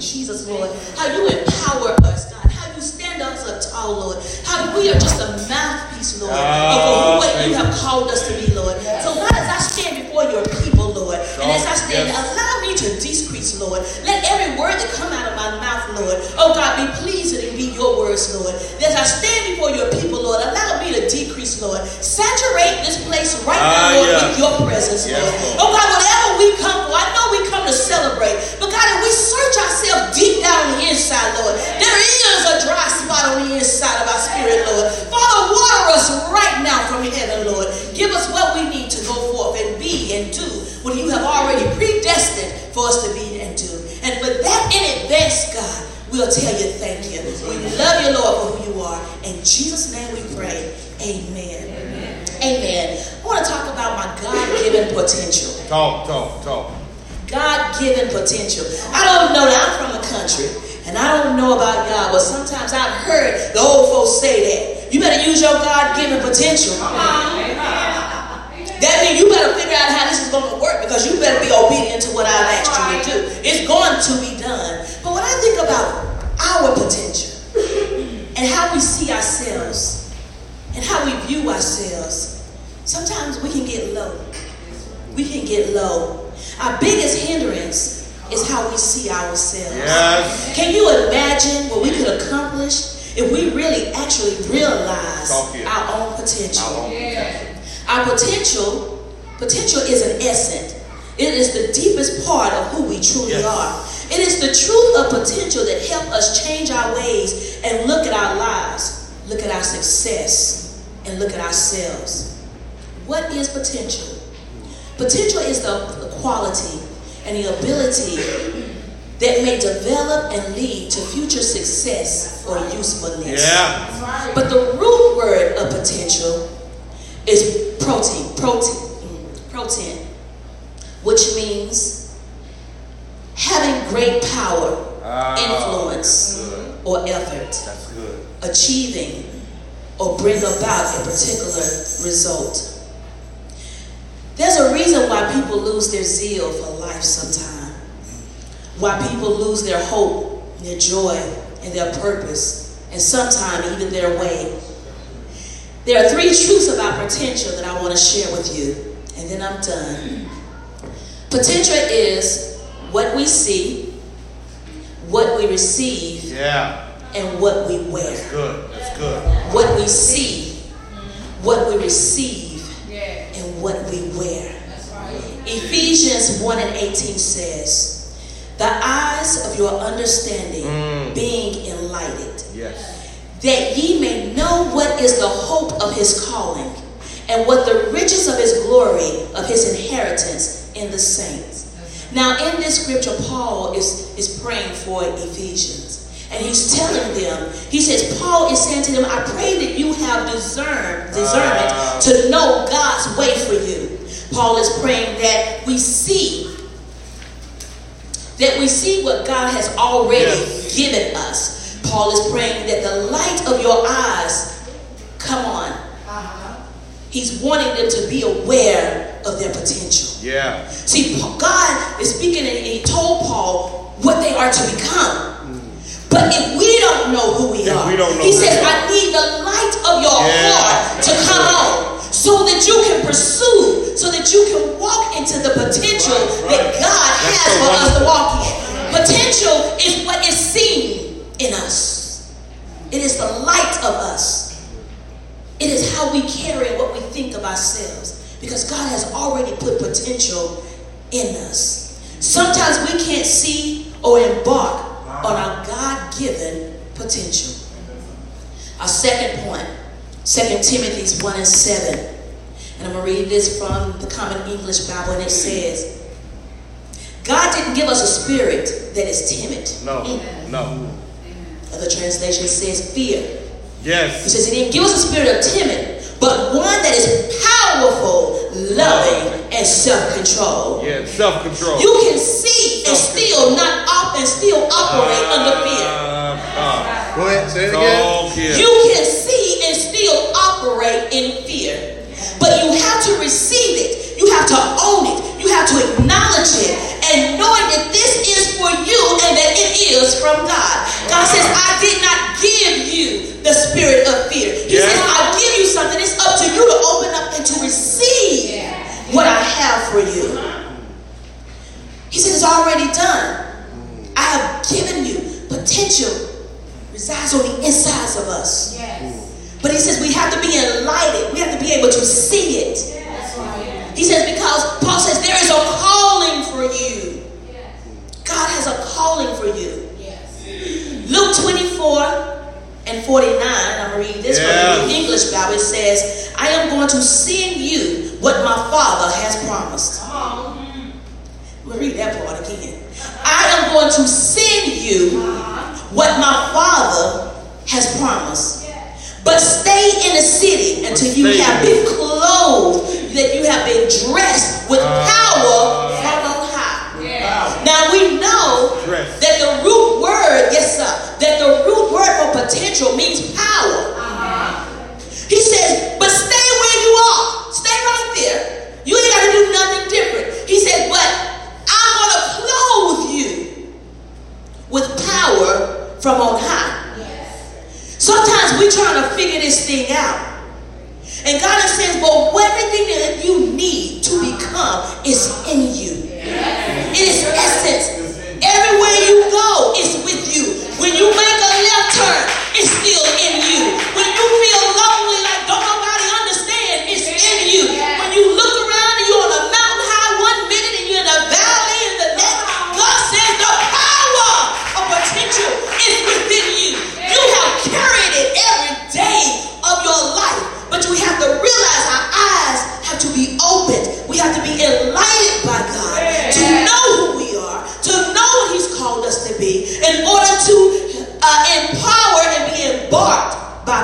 Jesus, Lord. How you empower us, God. How you stand us up tall, Lord. How we are just a mouthpiece, Lord, Ah, of what you have called us to be, Lord. So, God, as I stand before your people, Lord, and as I stand, Yes. allow me to decrease, Lord. Let every word that come out of my mouth, Lord, oh God, be pleasing and be your words, Lord. As I stand before your people, Lord, allow me to decrease, Lord. Saturate this place right Ah, now, Lord, yeah. with your presence, Yes, Lord. Lord. Oh God, whatever we come for, I know we come to celebrate, but God, if we search ourselves deep down on the inside, Lord, there is a dry spot on the inside of our spirit, Lord. Father, water us right now from heaven, Lord. Give us what we need to go forth and be and do what you have already predestined for us to be and do. And with that in advance, God, we'll tell you thank you. We love you, Lord, for who you are. In Jesus' name we pray. Amen. Amen. I want to talk about my God-given potential. Talk, talk, talk. God-given potential. I don't know that I'm from the country, and I don't know about y'all, but sometimes I've heard the old folks say that. You better use your God-given potential. That means you better figure out how this is going to work because you better be obedient to what I've asked you to do. It's going to be done. But when I think about our potential and how we see ourselves and how we view ourselves, sometimes we can get low. We can get low. Our biggest hindrance is how we see ourselves. Yes. Can you imagine what we could accomplish if we really actually realize our own potential? Our own potential. Our potential, potential is an essence. It is the deepest part of who we truly Yes. are. It is the truth of potential that help us change our ways and look at our lives, look at our success, and look at ourselves. What is potential? Potential is the, the quality and the ability that may develop and lead to future success or usefulness. Yeah. But the root word of potential is protein, protein, protein, which means having great power, Ah, influence, or effort, That's good. achieving, or bring about a particular result. There's a reason why people lose their zeal for life sometimes. Why people lose their hope, their joy, and their purpose, and sometimes even their way. There are three truths about potential that I want to share with you, and then I'm done. Potential is what we see, what we receive, Yeah. and what we wear That's good. That's good. what we see, what we receive, what we wear. Ephesians 1 and 18 says, The eyes of your understanding Mm. being enlightened, Yes. that ye may know what is the hope of his calling, and what the riches of his glory, of his inheritance in the saints. Now, in this scripture, Paul is, is praying for Ephesians. And he's telling them, he says, Paul is saying to them, I pray that you have discern, discernment Ah. to know God's way for you. Paul is praying that we see, that we see what God has already Yes. given us. Paul is praying that the light of your eyes come on. He's wanting them to be aware of their potential. Yeah. See, God is speaking and he told Paul what they are to become. But if we don't know who we If are, we he says. I need the light of your Yeah. heart to come on so that you can pursue, so that you can walk into the potential Right, that. God That's has so for us to walk in. Potential is what is seen in us. It is the light of us. It is how we carry what we think of ourselves. Because God has already put potential in us. Sometimes we can't see or embark on our God given potential. Our second point, 2 Timothy 1 and 7. And I'm going to read this from the Common English Bible, and it says, God didn't give us a spirit that is timid. No. No. Other translation says fear. Yes. He says he didn't give us a spirit of timid, but one that is powerful, loving, and self-control. Yeah. Self control. You can see and still not op and still operate under fear. Go ahead, say it again. talk. You can see and still operate in fear. But you have to receive it. You have to own it. You have to acknowledge it. And knowing that this is for you and that it is from God. God says, I did not give you the spirit of fear. He Yeah. says, I give you something. It's up to you to open up and to receive what I have for you. He said, It's already done. I have given you potential resides on the insides of us. But he says we have to be enlightened. We have to be able to see it. He says because Paul says there is a calling for you. Yes. God has a calling for you. Luke 24 and 49, I'm going to read this Yes. from the English Bible. It says, I am going to send you what my Father has promised. We'll read that part again. I am going to send you what my Father has promised. But stay in the city until you have been clothed, that you have been dressed with power from on high. Now we know that the root word, yes sir, that the root word for potential means power. Uh-huh. He says, but stay where you are. Stay right there. You ain't got to do nothing different. He said, but I'm going to clothe you with power from on high. Sometimes we trying figure out.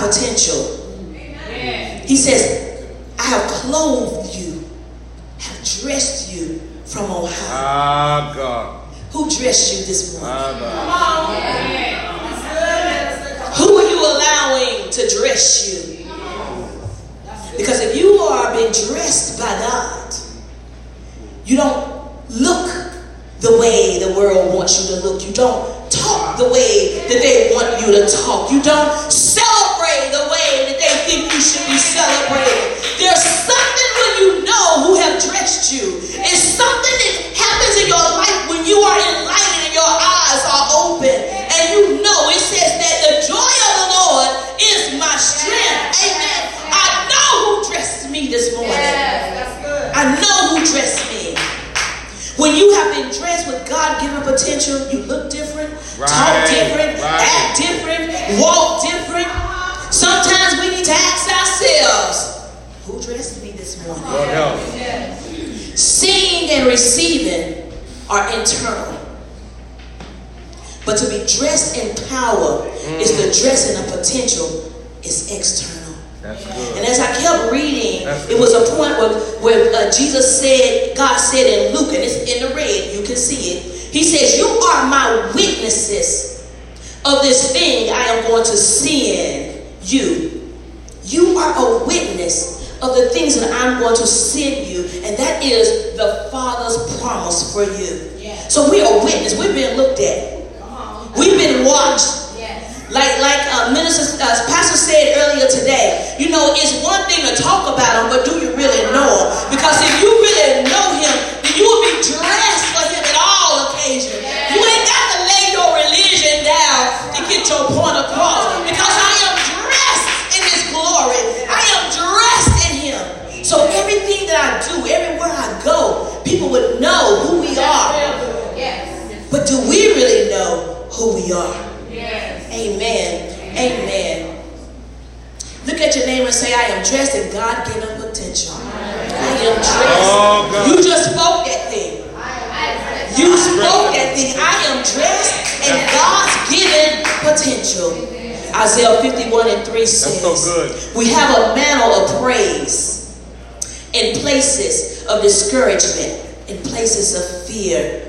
Embarked by potential. He says, I have clothed you, have dressed you from on high. Ah, God. Who dressed you this morning? Ah, God. Who are you allowing to dress you? Because if you are being dressed by God, you don't look the way the world wants you to look. You don't talk the way that they want you to talk. You don't celebrate you should be celebrated. There's something when you know who have dressed you. It's something that happens in your life when you are enlightened and your eyes are open. And you know it says that the joy of the Lord is my strength. Amen. I know who dressed me this morning. I know who dressed me. When you have been dressed with God given potential, you look different, Right, different, who dressed me this morning? Lord help. Seeing and receiving are internal. But to be dressed in power is the dressing of potential is external. That's And as I kept reading, it was a point where, where uh, Jesus said, God said in Luke, and it's in the red, you can see it. He says, You are my witnesses of this thing I am going to send you. You are a witness of the things that I'm going to send you, and that is the Father's promise for you. So we are witness. We've been looked at. We've been watched. Like like uh, Minister uh, Pastor said earlier today, you know, it's one thing to talk about them, but do you really know him? Because if you really know him, then you will be dressed for him at all occasions. You ain't got to lay your religion down to get your point across. Because I am dressed in his glory. I am dressed in him. So everything that I do, everywhere I go, people would know who we are. But do we really know who we are? Amen. Amen. Look at your neighbor and say, I am dressed in God given potential. I am Oh, dressed. God. You just spoke that thing. You spoke that thing. I am dressed in God's given potential. Isaiah 51 and 3 says, so. We have a mantle of praise in places of discouragement, in places of fear,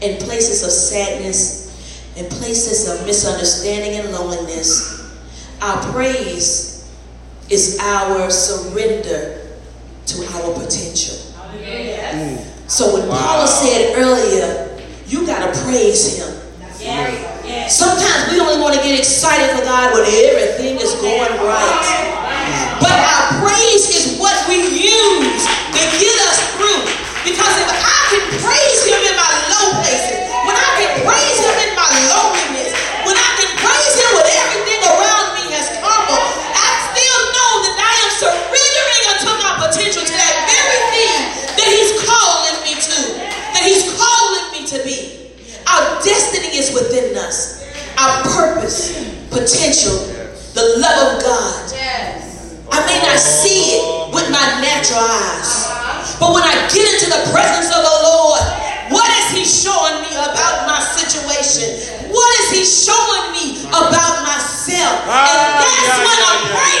in places of sadness, in places of misunderstanding and loneliness. Our praise is our surrender to our potential. So when. Paula said earlier, you got to praise him. Sometimes we only want to get excited for God when everything within us. Our purpose, potential, the love of God. I may not see it with my natural eyes, but when I get into the presence of the Lord, what is He showing me about my situation? What is He showing me about myself? And ah, that's when I'm praying.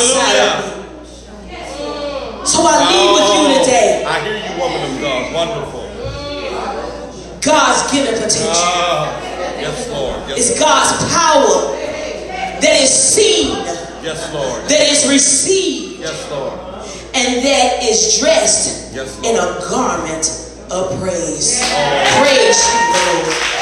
Hallelujah. So I leave with you oh, today. I hear you, woman of God. Wonderful. God's given potential. Uh, yes, Lord. Yes, it's God's power that is seen. Yes, Lord. That is received. Yes, Lord. And that is dressed yes, in a garment of praise. Oh. Praise you, Lord.